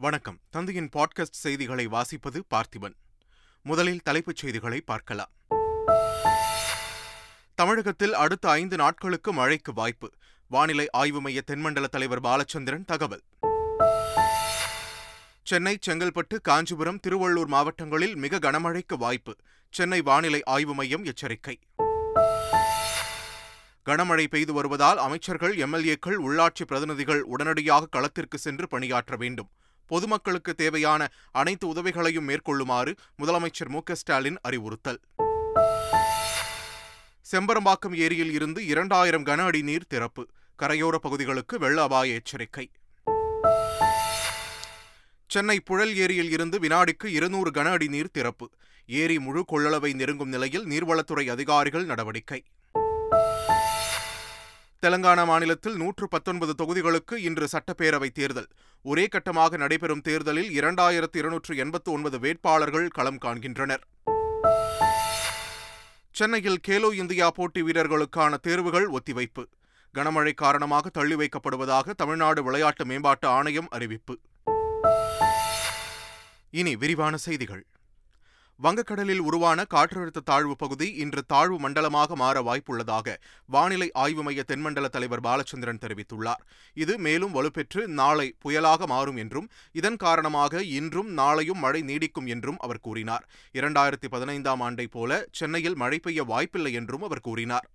வணக்கம். தந்தையின் பாட்காஸ்ட் செய்திகளை வாசிப்பது பார்த்திபன். முதலில் தலைப்புச் செய்திகளை பார்க்கலாம். தமிழகத்தில் அடுத்த ஐந்து நாட்களுக்கு மழைக்கு வாய்ப்பு. வானிலை ஆய்வு மைய தென்மண்டல தலைவர் பாலச்சந்திரன் தகவல். சென்னை செங்கல்பட்டு காஞ்சிபுரம் திருவள்ளூர் மாவட்டங்களில் மிக கனமழைக்கு வாய்ப்பு. சென்னை வானிலை ஆய்வு மையம் எச்சரிக்கை. கனமழை பெய்து வருவதால் அமைச்சர்கள் எம்எல்ஏக்கள் உள்ளாட்சி பிரதிநிதிகள் உடனடியாக களத்திற்கு சென்று பணியாற்ற வேண்டும். பொதுமக்களுக்கு தேவையான அனைத்து உதவிகளையும் மேற்கொள்ளுமாறு முதலமைச்சர் மு ஸ்டாலின் அறிவுறுத்தல். செம்பரம்பாக்கம் ஏரியில் இருந்து இரண்டாயிரம் கன அடி நீர் திறப்பு. கரையோர பகுதிகளுக்கு வெள்ள அபாய எச்சரிக்கை. சென்னை புழல் ஏரியில் இருந்து வினாடிக்கு இருநூறு கன அடி நீர் திறப்பு. ஏரி முழு கொள்ளளவை நெருங்கும் நிலையில் நீர்வளத்துறை அதிகாரிகள் நடவடிக்கை. தெலங்கானா மாநிலத்தில் நூற்று பத்தொன்பது தொகுதிகளுக்கு இன்று சட்டப்பேரவை தேர்தல். ஒரே கட்டமாக நடைபெறும் தேர்தலில் இரண்டாயிரத்து இருநூற்று எண்பத்து ஒன்பது வேட்பாளர்கள் களம் காண்கின்றனர். சென்னையில் கேலோ இந்தியா போட்டி வீரர்களுக்கான தேர்வுகள் ஒத்திவைப்பு. கனமழை காரணமாக தள்ளி வைக்கப்படுவதாக தமிழ்நாடு விளையாட்டு மேம்பாட்டு ஆணையம் அறிவிப்பு. இனி விரிவான செய்திகள். வங்கக்கடலில் உருவான காற்றழுத்த தாழ்வு பகுதி இன்று தாழ்வு மண்டலமாக மாற வாய்ப்புள்ளதாக வானிலை ஆய்வு மைய தென்மண்டல தலைவர் பாலச்சந்திரன் தெரிவித்துள்ளார். இது மேலும் வலுப்பெற்று நாளை புயலாக மாறும் என்றும் இதன் காரணமாக இன்றும் நாளையும் மழை நீடிக்கும் என்றும் அவர் கூறினார். இரண்டாயிரத்தி பதினைந்தாம் ஆண்டை போல சென்னையில் மழை பெய்ய வாய்ப்பில்லை என்றும் அவர் கூறினார்.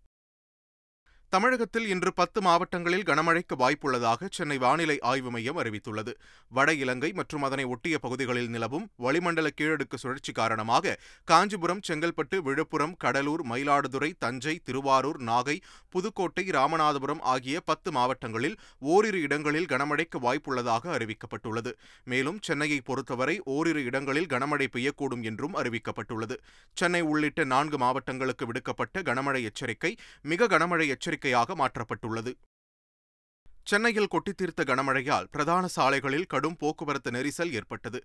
தமிழகத்தில் இன்று பத்து மாவட்டங்களில் கனமழைக்கு வாய்ப்புள்ளதாக சென்னை வானிலை ஆய்வு மையம் அறிவித்துள்ளது. வட இலங்கை மற்றும் அதனை ஒட்டிய பகுதிகளில் நிலவும் வளிமண்டல கீழடுக்கு சுழற்சி காரணமாக காஞ்சிபுரம் செங்கல்பட்டு விழுப்புரம் கடலூர் மயிலாடுதுறை தஞ்சை திருவாரூர் நாகை புதுக்கோட்டை ராமநாதபுரம் ஆகிய பத்து மாவட்டங்களில் ஓரிரு இடங்களில் கனமழைக்கு வாய்ப்புள்ளதாக அறிவிக்கப்பட்டுள்ளது. மேலும் சென்னையை பொறுத்தவரை ஓரிரு இடங்களில் கனமழை பெய்யக்கூடும் என்றும் அறிவிக்கப்பட்டுள்ளது. சென்னை உள்ளிட்ட நான்கு மாவட்டங்களுக்கு விடுக்கப்பட்ட கனமழை எச்சரிக்கை மிக கனமழை எச்சரிக்கை எச்சரிக்கையாக மாற்றப்பட்டுள்ளது. சென்னையில் கொட்டித்தீர்த்த கனமழையால் பிரதான சாலைகளில் கடும் போக்குவரத்து நெரிசல் ஏற்பட்டது.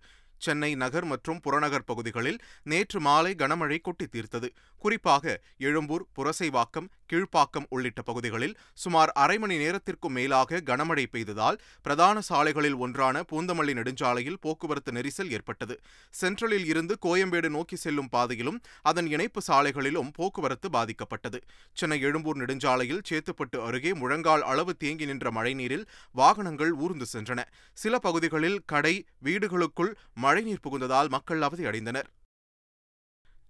சென்னை நகர் மற்றும் புறநகர் பகுதிகளில் நேற்று மாலை கனமழை கொட்டி தீர்த்தது குறிப்பாக எழும்பூர் புரசைவாக்கம் கீழ்ப்பாக்கம் உள்ளிட்ட பகுதிகளில் சுமார் அரை மணி நேரத்திற்கும் மேலாக கனமழை பெய்ததால் பிரதான சாலைகளில் ஒன்றான பூந்தமல்லி நெடுஞ்சாலையில் போக்குவரத்து நெரிசல் ஏற்பட்டது. சென்ட்ரலில் இருந்து கோயம்பேடு நோக்கி செல்லும் பாதையிலும் அதன் இணைப்பு சாலைகளிலும் போக்குவரத்து பாதிக்கப்பட்டது. சென்னை எழும்பூர் நெடுஞ்சாலையில் சேத்துப்பட்டு அருகே முழங்கால் அளவு தேங்கி நின்ற மழைநீரில் வாகனங்கள் ஊர்ந்து சென்றன. சில பகுதிகளில் கடை வீடுகளுக்குள் மழைநீர் புகுந்ததால் மக்கள் அவதியடைந்தனர்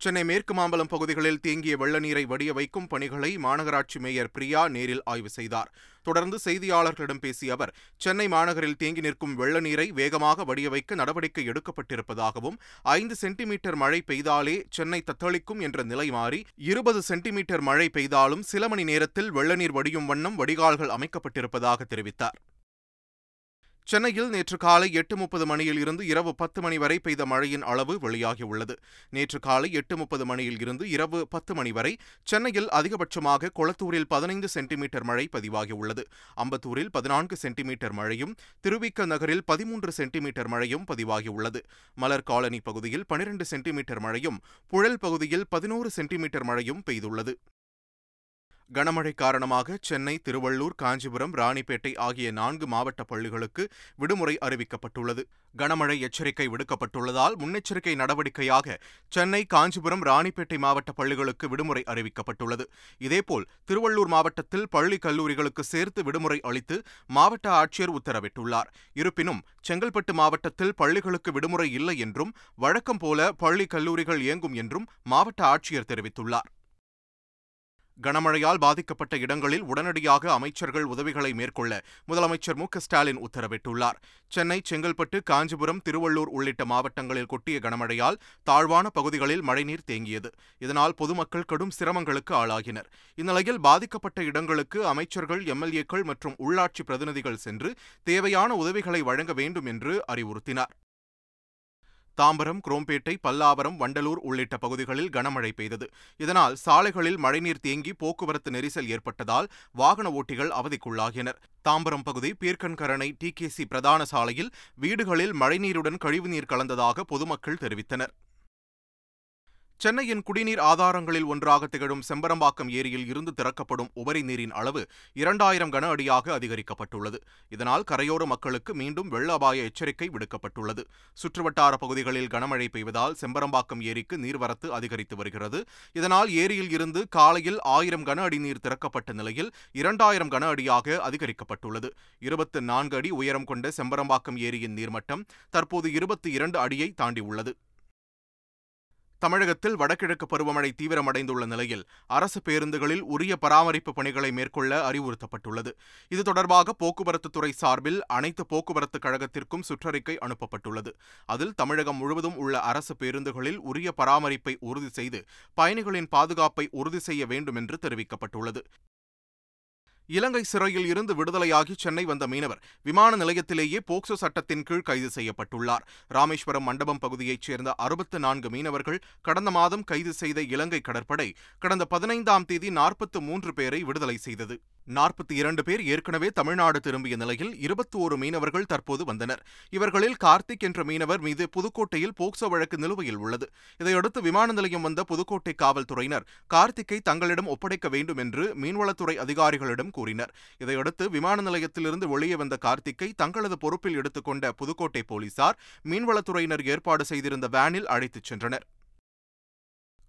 சென்னை மேற்கு மாம்பலம் பகுதிகளில் தேங்கிய வெள்ள நீரை வடிய வைக்கும் பணிகளை மாநகராட்சி மேயர் பிரியா நேரில் ஆய்வு செய்தார். தொடர்ந்து செய்தியாளர்களிடம் பேசிய அவர் சென்னை மாநகரில் தேங்கி நிற்கும் வெள்ள நீரை வேகமாக வடிய வைக்க நடவடிக்கை எடுக்கப்பட்டிருப்பதாகவும் ஐந்து சென்டிமீட்டர் மழை பெய்தாலே சென்னை தத்தளிக்கும் என்ற நிலை மாறி இருபது சென்டிமீட்டர் மழை பெய்தாலும் சில மணி நேரத்தில் வெள்ளநீர் வடியும் வண்ணம் வடிகால்கள் அமைக்கப்பட்டிருப்பதாக தெரிவித்தார். சென்னையில் நேற்று காலை எட்டு முப்பது மணியில் இருந்து இரவு பத்து மணி வரை பெய்த மழையின் அளவு வெளியாகியுள்ளது. நேற்று காலை எட்டு முப்பது மணியில் இருந்து இரவு பத்து மணி வரை சென்னையில் அதிகபட்சமாக கொளத்தூரில் பதினைந்து சென்டிமீட்டர் மழை பதிவாகியுள்ளது. அம்பத்தூரில் பதினான்கு சென்டிமீட்டர் மழையும் திருவிக்க நகரில் பதிமூன்று சென்டிமீட்டர் மழையும் பதிவாகியுள்ளது. மலர் காலனி பகுதியில் பனிரெண்டு சென்டிமீட்டர் மழையும் புழல் பகுதியில் பதினோரு சென்டிமீட்டர் மழையும் பெய்துள்ளது. கனமழை காரணமாக சென்னை திருவள்ளூர் காஞ்சிபுரம் ராணிப்பேட்டை ஆகிய நான்கு மாவட்ட பள்ளிகளுக்கு விடுமுறை அறிவிக்கப்பட்டுள்ளது. கனமழை எச்சரிக்கை விடுக்கப்பட்டுள்ளதால் முன்னெச்சரிக்கை நடவடிக்கையாக சென்னை காஞ்சிபுரம் ராணிப்பேட்டை மாவட்ட பள்ளிகளுக்கு விடுமுறை அறிவிக்கப்பட்டுள்ளது. இதேபோல் திருவள்ளூர் மாவட்டத்தில் பள்ளி கல்லூரிகளுக்கு சேர்த்து விடுமுறை அளித்து மாவட்ட ஆட்சியர் உத்தரவிட்டுள்ளார். இருப்பினும் செங்கல்பட்டு மாவட்டத்தில் பள்ளிகளுக்கு விடுமுறை இல்லை என்றும் வழக்கம் போல பள்ளி கல்லூரிகள் இயங்கும் என்றும் மாவட்ட ஆட்சியர் தெரிவித்துள்ளார். கனமழையால் பாதிக்கப்பட்ட இடங்களில் உடனடியாக அமைச்சர்கள் உதவிகளை மேற்கொள்ள முதலமைச்சர் மு ஸ்டாலின் உத்தரவிட்டுள்ளார். சென்னை செங்கல்பட்டு காஞ்சிபுரம் திருவள்ளூர் உள்ளிட்ட மாவட்டங்களில் கொட்டிய கனமழையால் தாழ்வான பகுதிகளில் மழைநீர் தேங்கியது. இதனால் பொதுமக்கள் கடும் சிரமங்களுக்கு ஆளாகினர். இந்நிலையில் பாதிக்கப்பட்ட இடங்களுக்கு அமைச்சர்கள் எம்எல்ஏக்கள் மற்றும் உள்ளாட்சி பிரதிநிதிகள் சென்று தேவையான உதவிகளை வழங்க வேண்டும் என்று அறிவுறுத்தினார். தாம்பரம் குரோம்பேட்டை பல்லாவரம் வண்டலூர் உள்ளிட்ட பகுதிகளில் கனமழை பெய்தது. இதனால் சாலைகளில் மழைநீர் தேங்கி போக்குவரத்து நெரிசல் ஏற்பட்டதால் வாகன ஓட்டிகள் அவதிக்குள்ளாகினர். தாம்பரம் பகுதி பீர்க்கன்கரணை டி கே சி பிரதான சாலையில் வீடுகளில் மழைநீருடன் கழிவுநீர் கலந்ததாக பொதுமக்கள் தெரிவித்தனர். சென்னையின் குடிநீர் ஆதாரங்களில் ஒன்றாக திகழும் செம்பரம்பாக்கம் ஏரியில் இருந்து திறக்கப்படும் உபரி நீரின் அளவு இரண்டாயிரம் கன அடியாக அதிகரிக்கப்பட்டுள்ளது. இதனால் கரையோர மக்களுக்கு மீண்டும் வெள்ள அபாய எச்சரிக்கை விடுக்கப்பட்டுள்ளது. சுற்றுவட்டார பகுதிகளில் கனமழை பெய்வதால் செம்பரம்பாக்கம் ஏரிக்கு நீர்வரத்து அதிகரித்து வருகிறது. இதனால் ஏரியில் இருந்து காலையில் ஆயிரம் கன அடி நீர் திறக்கப்பட்ட நிலையில் இரண்டாயிரம் கன அடியாக அதிகரிக்கப்பட்டுள்ளது. இருபத்து நான்கு அடி உயரம் கொண்ட செம்பரம்பாக்கம் ஏரியின் நீர்மட்டம் தற்போது இருபத்தி இரண்டு அடியை தாண்டியுள்ளது. தமிழகத்தில் வடகிழக்கு பருவமழை தீவிரமடைந்துள்ள நிலையில் அரசு பேருந்துகளில் உரிய பராமரிப்பு பணிகளை மேற்கொள்ள அறிவுறுத்தப்பட்டுள்ளது. இது தொடர்பாக போக்குவரத்து துறை சார்பில் அனைத்து போக்குவரத்து கழகத்திற்கும் சுற்றறிக்கை அனுப்பப்பட்டுள்ளது. அதில் தமிழகம் முழுவதும் உள்ள அரசு பேருந்துகளில் உரிய பராமரிப்பை உறுதி செய்து பயணிகளின் பாதுகாப்பை உறுதி செய்ய வேண்டும் என்று தெரிவிக்கப்பட்டுள்ளது. இலங்கை சிறையில் இருந்து விடுதலையாகி சென்னை வந்த மீனவர் விமான நிலையத்திலேயே போக்சோ சட்டத்தின் கீழ் கைது செய்யப்பட்டுள்ளார். ராமேஸ்வரம் மண்டபம் பகுதியைச் சேர்ந்த அறுபத்து நான்கு மீனவர்கள் கடந்த மாதம் கைது செய்த இலங்கை கடற்படை கடந்த பதினைந்தாம் தேதி நாற்பத்து மூன்று பேரை விடுதலை செய்தது. நாற்பத்தி இரண்டு பேர் ஏற்கனவே தமிழ்நாடு திரும்பிய நிலையில் இருபத்தி ஒரு மீனவர்கள் தற்போது வந்தனர். இவர்களில் கார்த்திக் என்ற மீனவர் மீது புதுக்கோட்டையில் போக்சோ வழக்கு நிலுவையில் உள்ளது. இதையடுத்து விமான நிலையம் வந்த புதுக்கோட்டை காவல்துறையினர் கார்த்திக்கை தங்களிடம் ஒப்படைக்க வேண்டும் என்று மீன்வளத்துறை அதிகாரிகளிடம் கூறினர். இதையடுத்து விமான நிலையத்திலிருந்து வெளியே வந்த கார்த்திக்கை தங்களது பொறுப்பில் எடுத்துக்கொண்ட புதுக்கோட்டை போலீசார் மீன்வளத்துறையினர் ஏற்பாடு செய்திருந்த வேனில் அழைத்துச் சென்றனர்.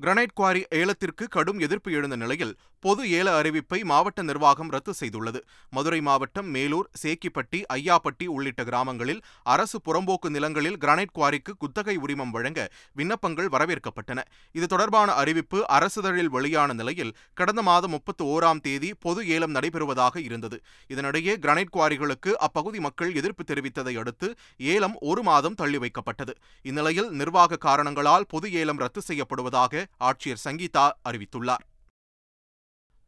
கிரனைட் குவாரி ஏலத்திற்கு கடும் எதிர்ப்பு எழுந்த நிலையில் பொது ஏல அறிவிப்பை மாவட்ட நிர்வாகம் ரத்து செய்துள்ளது. மதுரை மாவட்டம் மேலூர் சேக்கிப்பட்டி ஐயாப்பட்டி உள்ளிட்ட கிராமங்களில் அரசு புறம்போக்கு நிலங்களில் கிரானைட் குவாரிக்கு குத்தகை உரிமம் வழங்க விண்ணப்பங்கள் வரவேற்கப்பட்டன. இது தொடர்பான அறிவிப்பு அரசுதழில் வெளியான நிலையில் கடந்த மாதம் முப்பத்தி ஓராம் தேதி பொது ஏலம் நடைபெறுவதாக இருந்தது. இதனிடையே கிரானைட் குவாரிகளுக்கு அப்பகுதி மக்கள் எதிர்ப்பு தெரிவித்ததை அடுத்து ஏலம் ஒரு மாதம் தள்ளி வைக்கப்பட்டது. இந்நிலையில் நிர்வாக காரணங்களால் பொது ஏலம் ரத்து செய்யப்படுவதாக ஆட்சியர் சங்கீதா அறிவித்துள்ளார்.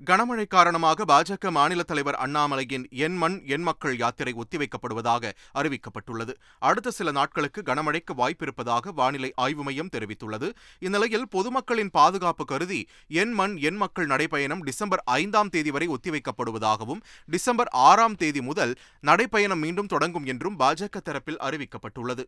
கனமழை காரணமாக பாஜக மாநில தலைவர் அண்ணாமலையின் என் மண் என் மக்கள் யாத்திரை ஒத்திவைக்கப்படுவதாக அறிவிக்கப்பட்டுள்ளது. அடுத்த சில நாட்களுக்கு கனமழைக்கு வாய்ப்பிருப்பதாக வானிலை ஆய்வு மையம் தெரிவித்துள்ளது. இந்நிலையில் பொதுமக்களின் பாதுகாப்பு கருதி என் மண் என் மக்கள் நடைபயணம் டிசம்பர் ஐந்தாம் தேதி வரை ஒத்திவைக்கப்படுவதாகவும் டிசம்பர் ஆறாம் தேதி முதல் நடைபயணம் மீண்டும் தொடங்கும் என்றும் பாஜக தரப்பில் அறிவிக்கப்பட்டுள்ளது.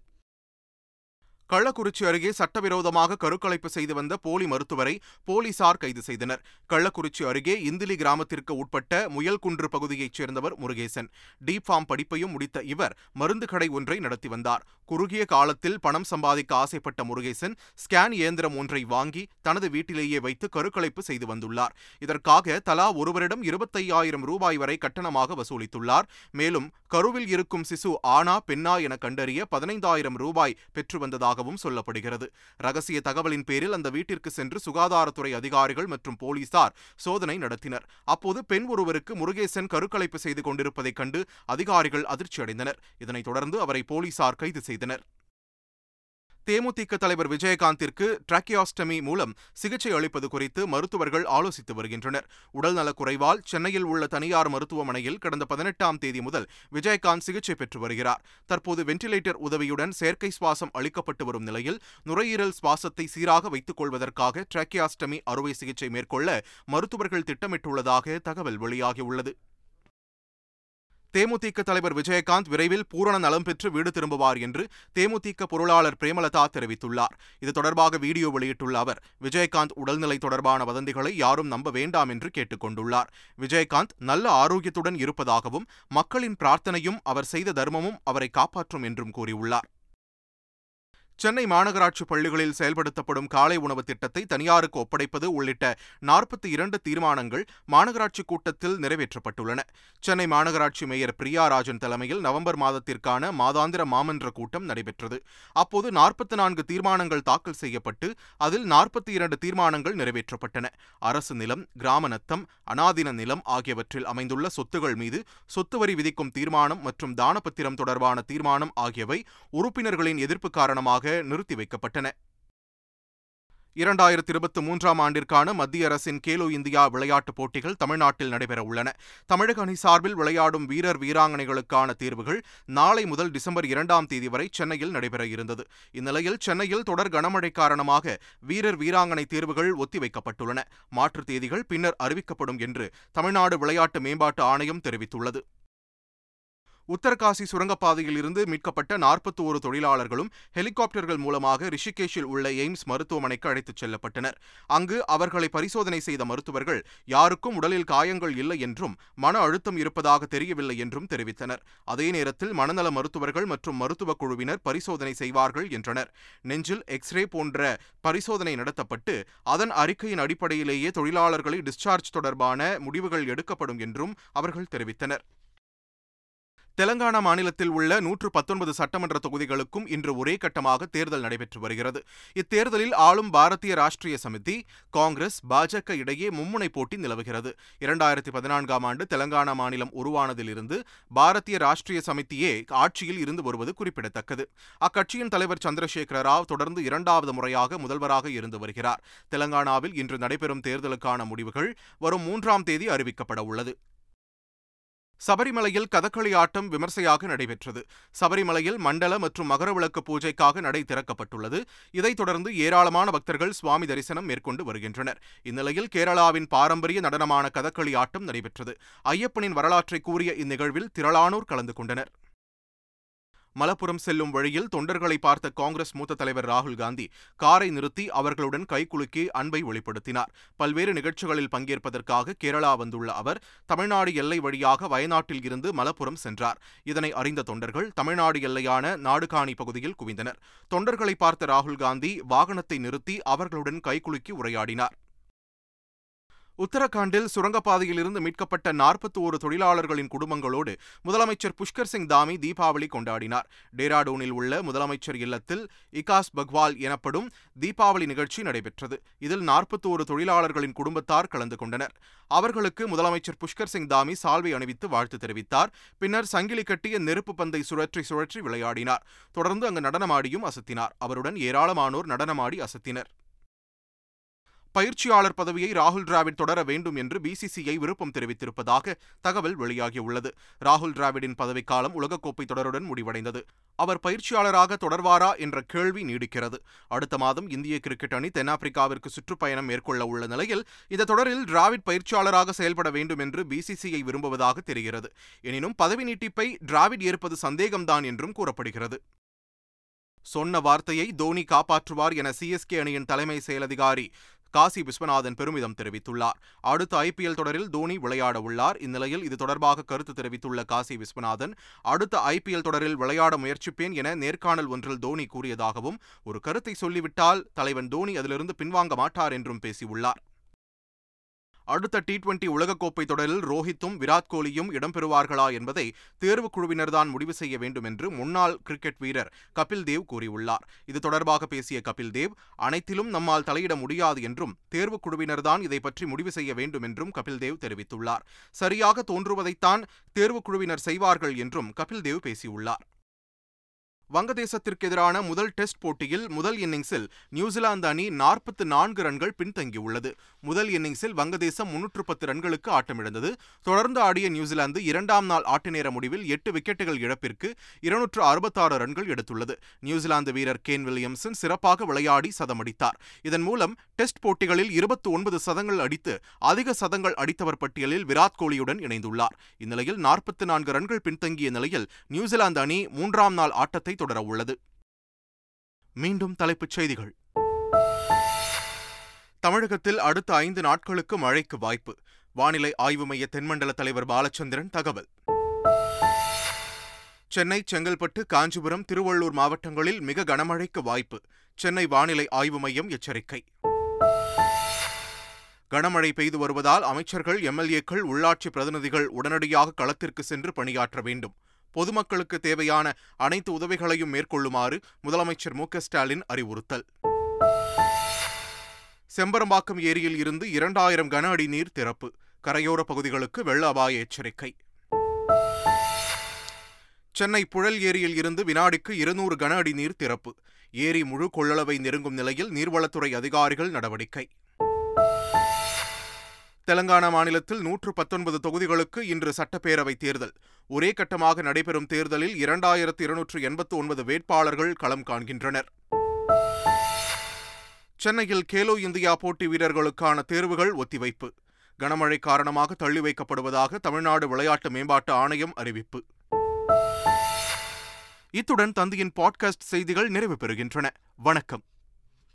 கள்ளக்குறிச்சி அருகே சட்டவிரோதமாக கருக்கலைப்பு செய்து வந்த போலி மருத்துவரை போலீசார் கைது செய்தனர். கள்ளக்குறிச்சி அருகே இந்திலி கிராமத்திற்கு உட்பட்ட முயல்குன்று பகுதியைச் சேர்ந்தவர் முருகேசன். டீப் ஃபார்ம் படிப்பையும் முடித்த இவர் மருந்து கடை ஒன்றை நடத்தி வந்தார். குறுகிய காலத்தில் பணம் சம்பாதிக்க ஆசைப்பட்ட முருகேசன் ஸ்கேன் இயந்திரம் ஒன்றை வாங்கி தனது வீட்டிலேயே வைத்து கருக்கலைப்பு செய்து வந்துள்ளார். இதற்காக தலா ஒருவரிடம் இருபத்தையாயிரம் ரூபாய் வரை கட்டணமாக வசூலித்துள்ளார். மேலும் கருவில் இருக்கும் சிசு ஆனா பெண்ணா என கண்டறிய பதினைந்தாயிரம் ரூபாய் பெற்று வந்ததாக வந்ததாகவும் சொல்லப்படுகிறது. ரகசிய தகவலின் பேரில் அந்த வீட்டிற்கு சென்று சுகாதாரத்துறை அதிகாரிகள் மற்றும் போலீசார் சோதனை நடத்தினர். அப்போது பெண் ஒருவருக்கு முருகேசன் கருக்கலைப்பு செய்து கொண்டிருப்பதைக் கண்டு அதிகாரிகள் அதிர்ச்சியடைந்தனர். இதனைத் தொடர்ந்து அவரை போலீசார் கைது செய்தனர். தேமுதிக தலைவர் விஜயகாந்திற்கு டிராக்கியாஸ்டமி மூலம் சிகிச்சை அளிப்பது குறித்து மருத்துவர்கள் ஆலோசித்து வருகின்றனர். உடல்நலக் குறைவால் சென்னையில் உள்ள தனியார் மருத்துவமனையில் கடந்த பதினெட்டாம் தேதி முதல் விஜயகாந்த் சிகிச்சை பெற்று வருகிறார். தற்போது வென்டிலேட்டர் உதவியுடன் செயற்கை சுவாசம் அளிக்கப்பட்டு வரும் நிலையில் நுரையீரல் சுவாசத்தை சீராக வைத்துக் கொள்வதற்காக டிராக்கியாஸ்டமி அறுவை சிகிச்சை மேற்கொள்ள மருத்துவர்கள் திட்டமிட்டுள்ளதாக தகவல் வெளியாகியுள்ளது. தேமுதிக தலைவர் விஜயகாந்த் விரைவில் பூரண நலம் பெற்று வீடு திரும்புவார் என்று தேமுதிக பொருளாளர் பிரேமலதா தெரிவித்துள்ளார். இது தொடர்பாக வீடியோ வெளியிட்டுள்ள அவர் விஜயகாந்த் உடல்நிலை தொடர்பான வதந்திகளை யாரும் நம்ப வேண்டாம் என்று கேட்டுக் கொண்டுள்ளார். விஜயகாந்த் நல்ல ஆரோக்கியத்துடன் இருப்பதாகவும் மக்களின் பிரார்த்தனையும் அவர் செய்த தர்மமும் அவரை காப்பாற்றும் என்றும் கூறியுள்ளார். சென்னை மாநகராட்சி பள்ளிகளில் செயல்படுத்தப்படும் காலை உணவு திட்டத்தை தனியாருக்கு ஒப்படைப்பது உள்ளிட்ட நாற்பத்தி இரண்டு தீர்மானங்கள் மாநகராட்சி கூட்டத்தில் நிறைவேற்றப்பட்டுள்ளன. சென்னை மாநகராட்சி மேயர் பிரியா ராஜன் தலைமையில் நவம்பர் மாதத்திற்கான மாதாந்திர மாமன்ற கூட்டம் நடைபெற்றது. அப்போது நாற்பத்தி நான்கு தீர்மானங்கள் தாக்கல் செய்யப்பட்டு அதில் நாற்பத்தி இரண்டு தீர்மானங்கள் நிறைவேற்றப்பட்டன. அரசு நிலம் கிராம நத்தம் அனாதின நிலம் ஆகியவற்றில் அமைந்துள்ள சொத்துகள் மீது சொத்து வரி விதிக்கும் தீர்மானம் மற்றும் தானபத்திரம் தொடர்பான தீர்மானம் ஆகியவை உறுப்பினர்களின் எதிர்ப்பு காரணமாக நிறுத்தி வைக்கப்பட்டன. இரண்டாயிரத்தி இருபத்தி மூன்றாம் ஆண்டிற்கான மத்திய அரசின் கேலோ இந்தியா விளையாட்டுப் போட்டிகள் தமிழ்நாட்டில் நடைபெற உள்ளன. தமிழக அணி சார்பில் விளையாடும் வீரர் வீராங்கனைகளுக்கான தேர்வுகள் நாளை முதல் டிசம்பர் இரண்டாம் தேதி வரை சென்னையில் நடைபெற இருந்தது. இந்நிலையில் சென்னையில் தொடர் கனமழை காரணமாக வீரர் வீராங்கனை தேர்வுகள் ஒத்திவைக்கப்பட்டுள்ளன. மாற்றுத் தேதிகள் பின்னர் அறிவிக்கப்படும் என்று தமிழ்நாடு விளையாட்டு மேம்பாட்டு ஆணையம் தெரிவித்துள்ளது. உத்தரகாசி சுரங்கப்பாதையில் இருந்து மீட்கப்பட்ட நாற்பத்தி ஒரு தொழிலாளர்களும் ஹெலிகாப்டர்கள் மூலமாக ரிஷிகேஷில் உள்ள எய்ம்ஸ் மருத்துவமனைக்கு அழைத்துச் செல்லப்பட்டனர். அங்கு அவர்களை பரிசோதனை செய்த மருத்துவர்கள் யாருக்கும் உடலில் காயங்கள் இல்லை என்றும் மன அழுத்தம் இருப்பதாக தெரியவில்லை என்றும் தெரிவித்தனர். அதே நேரத்தில் மனநல மருத்துவர்கள் மற்றும் மருத்துவக் குழுவினர் பரிசோதனை செய்வார்கள் என்றனர். நெஞ்சில் எக்ஸ்ரே போன்ற பரிசோதனை நடத்தப்பட்டு அதன் அறிக்கையின் அடிப்படையிலேயே தொழிலாளர்களை டிஸ்சார்ஜ் தொடர்பான முடிவுகள் எடுக்கப்படும் என்றும் அவர்கள் தெரிவித்தனர். தெலங்கானா மாநிலத்தில் உள்ள நூற்று பத்தொன்பது சட்டமன்ற தொகுதிகளுக்கும் இன்று ஒரே கட்டமாக தேர்தல் நடைபெற்று வருகிறது. இத்தேர்தலில் ஆளும் பாரதிய ராஷ்டிரிய சமிதி காங்கிரஸ் பாஜக இடையே மும்முனை போட்டி நிலவுகிறது. இரண்டாயிரத்தி பதினான்காம் ஆண்டு தெலங்கானா மாநிலம் உருவானதிலிருந்து பாரதிய ராஷ்டிரிய சமிதியே ஆட்சியில் இருந்து வருவது குறிப்பிடத்தக்கது. அக்கட்சியின் தலைவர் சந்திரசேகர ராவ் தொடர்ந்து இரண்டாவது முறையாக முதல்வராக இருந்து வருகிறார். தெலங்கானாவில் இன்று நடைபெறும் தேர்தலுக்கான முடிவுகள் வரும் மூன்றாம் தேதி அறிவிக்கப்பட உள்ளது. சபரிமலையில் கதகளி ஆட்டம் விமர்சையாக நடைபெற்றது. சபரிமலையில் மண்டல மற்றும் மகரவிளக்கு பூஜைக்காக நடை திறக்கப்பட்டுள்ளது. இதைத் தொடர்ந்து ஏராளமான பக்தர்கள் சுவாமி தரிசனம் மேற்கொண்டு வருகின்றனர். இந்நிலையில் கேரளாவின் பாரம்பரிய நடனமான கதகளி ஆட்டம் நடைபெற்றது. ஐயப்பனின் வரலாற்றை கூறிய இந்நிகழ்வில் திரளானோர் கலந்து கொண்டனர். மலப்புரம் செல்லும் வழியில் தொண்டர்களை பார்த்த காங்கிரஸ் மூத்த தலைவர் ராகுல் காந்தி காரை நிறுத்தி அவர்களுடன் கைகுலுக்கி அன்பை வெளிப்படுத்தினார். பல்வேறு நிகழ்ச்சிகளில் பங்கேற்பதற்காக கேரளா வந்துள்ள அவர் தமிழ்நாடு எல்லை வழியாக வயநாட்டில் இருந்து மலப்புரம் சென்றார். இதனை அறிந்த தொண்டர்கள் தமிழ்நாடு எல்லையான நாடுகாணி பகுதியில் குவிந்தனர். தொண்டர்களை பார்த்த ராகுல் காந்தி வாகனத்தை நிறுத்தி அவர்களுடன் கைகுலுக்கி உரையாடினார். உத்தரகாண்டில் சுரங்கப்பாதையில் இருந்து மீட்கப்பட்ட நாற்பத்தி ஒரு தொழிலாளர்களின் குடும்பங்களோடு முதலமைச்சர் புஷ்கர் சிங் தாமி தீபாவளி கொண்டாடினார். டேராடூனில் உள்ள முதலமைச்சர் இல்லத்தில் இகாஸ் பக்வால் எனப்படும் தீபாவளி நிகழ்ச்சி நடைபெற்றது. இதில் நாற்பத்தி ஒரு தொழிலாளர்களின் குடும்பத்தார் கலந்து கொண்டனர். அவர்களுக்கு முதலமைச்சர் புஷ்கர் சிங் தாமி சால்வை அணிவித்து வாழ்த்து தெரிவித்தார். பின்னர் சங்கிலி கட்டிய நெருப்பு பந்தை சுழற்றி சுழற்றி விளையாடினார். தொடர்ந்து அங்கு நடனமாடியும் அசத்தினார். அவருடன் ஏராளமானோர் நடனமாடி அசத்தினர். பயிற்சியாளர் பதவியை ராகுல் டிராவிட் தொடர வேண்டும் என்று பிசிசிஐ விருப்பம் தெரிவித்திருப்பதாக தகவல் வெளியாகியுள்ளது. ராகுல் டிராவிடின் பதவிக்காலம் உலகக்கோப்பை தொடருடன் முடிவடைந்தது. அவர் பயிற்சியாளராக தொடர்வாரா என்ற கேள்வி நீடிக்கிறது. அடுத்த மாதம் இந்திய கிரிக்கெட் அணி தென்னாப்பிரிக்காவிற்கு சுற்றுப்பயணம் மேற்கொள்ள உள்ள நிலையில் இந்த தொடரில் டிராவிட் பயிற்சியாளராக செயல்பட வேண்டும் என்று பிசிசிஐ விரும்புவதாக தெரிகிறது. எனினும் பதவி நீட்டிப்பை டிராவிட் ஏற்பது சந்தேகம்தான் என்றும் கூறப்படுகிறது. சொன்ன வார்த்தையை தோனி காப்பாற்றுவார் என சிஎஸ்கே அணியின் தலைமை செயலதிகாரி காசி விஸ்வநாதன் பெருமிதம் தெரிவித்துள்ளார். அடுத்த ஐபிஎல் தொடரில் தோனி விளையாட உள்ளார். இந்நிலையில் இது தொடர்பாக கருத்து தெரிவித்துள்ள காசி விஸ்வநாதன் அடுத்த ஐபிஎல் தொடரில் விளையாட முயற்சிப்பேன் என நேர்காணல் ஒன்றில் தோனி கூறியதாகவும் ஒரு கருத்தை சொல்லிவிட்டால் தலைவன் தோனி அதிலிருந்து பின்வாங்க மாட்டார் என்றும் பேசியுள்ளார். அடுத்த டி டுவெண்டி உலகக்கோப்பை தொடரில் ரோஹித்தும் விராட் கோலியும் இடம்பெறுவார்களா என்பதை தேர்வுக்குழுவினர்தான் முடிவு செய்ய வேண்டும் என்று முன்னாள் கிரிக்கெட் வீரர் கபில் தேவ் கூறியுள்ளார். இது தொடர்பாக பேசிய கபில் தேவ் அனைத்திலும் நம்மால் தலையிட முடியாது என்றும் தேர்வுக்குழுவினர்தான் இதை பற்றி முடிவு செய்ய வேண்டும் என்றும் கபில் தேவ் தெரிவித்துள்ளார். சரியாக தோன்றுவதைத்தான் தேர்வுக் குழுவினர் செய்வார்கள் என்றும் கபில் தேவ் பேசியுள்ளார். வங்கதேசத்திற்கு எதிரான முதல் டெஸ்ட் போட்டியில் முதல் இன்னிங்ஸில் நியூசிலாந்து அணி நாற்பத்து நான்கு ரன்கள் பின்தங்கியுள்ளது. முதல் இன்னிங்ஸில் வங்கதேசம் முன்னூற்று பத்து ரன்களுக்கு ஆட்டமிழந்தது. தொடர்ந்து ஆடிய நியூசிலாந்து இரண்டாம் நாள் ஆட்ட நேர முடிவில் எட்டு விக்கெட்டுகள் இழப்பிற்கு இருநூற்று அறுபத்தாறு ரன்கள் எடுத்துள்ளது. நியூசிலாந்து வீரர் கேன் வில்லியம்சன் சிறப்பாக விளையாடி சதமடித்தார். இதன் மூலம் டெஸ்ட் போட்டிகளில் இருபத்தி ஒன்பது சதங்கள் அடித்து அதிக சதங்கள் அடித்தவர் பட்டியலில் விராட் கோலியுடன் இணைந்துள்ளார். இந்நிலையில் நாற்பத்தி நான்கு ரன்கள் பின்தங்கிய நிலையில் நியூசிலாந்து அணி மூன்றாம் நாள் ஆட்டத்தை தொடர உள்ளது. மீண்டும் தலைப்புச் செய்திகள். தமிழகத்தில் அடுத்த ஐந்து நாட்களுக்கு மழைக்கு வாய்ப்பு. வானிலை ஆய்வு மைய தென்மண்டல தலைவர் பாலச்சந்திரன் தகவல். சென்னை செங்கல்பட்டு காஞ்சிபுரம் திருவள்ளூர் மாவட்டங்களில் மிக கனமழைக்கு வாய்ப்பு. சென்னை வானிலை ஆய்வு மையம் எச்சரிக்கை. கனமழை பெய்து வருவதால் அமைச்சர்கள் எம்எல்ஏக்கள் உள்ளாட்சி பிரதிநிதிகள் உடனடியாக களத்திற்கு சென்று பணியாற்ற வேண்டும். பொதுமக்களுக்கு தேவையான அனைத்து உதவிகளையும் மேற்கொள்ளுமாறு முதலமைச்சர் மு ஸ்டாலின் அறிவுறுத்தல். செம்பரம்பாக்கம் ஏரியில் இருந்து இரண்டாயிரம் கன அடி நீர் திறப்பு. கரையோர பகுதிகளுக்கு வெள்ள அபாய எச்சரிக்கை. சென்னை புழல் ஏரியில் இருந்து வினாடிக்கு இருநூறு கன அடி நீர் திறப்பு. ஏரி முழு கொள்ளளவை நெருங்கும் நிலையில் நீர்வளத்துறை அதிகாரிகள் நடவடிக்கை. தெலங்கானா மாநிலத்தில் நூற்று பத்தொன்பது தொகுதிகளுக்கு இன்று சட்டப்பேரவை தேர்தல். ஒரே கட்டமாக நடைபெறும் தேர்தலில் இரண்டாயிரத்து இருநூற்று எண்பத்து ஒன்பது வேட்பாளர்கள் களம் காண்கின்றனர். சென்னையில் கேலோ இந்தியா போட்டி வீரர்களுக்கான தேர்வுகள் ஒத்திவைப்பு. கனமழை காரணமாக தள்ளி வைக்கப்படுவதாக தமிழ்நாடு விளையாட்டு மேம்பாட்டு ஆணையம் அறிவிப்பு. இத்துடன் தந்தையின் பாட்காஸ்ட் செய்திகள் நிறைவு பெறுகின்றன. வணக்கம்.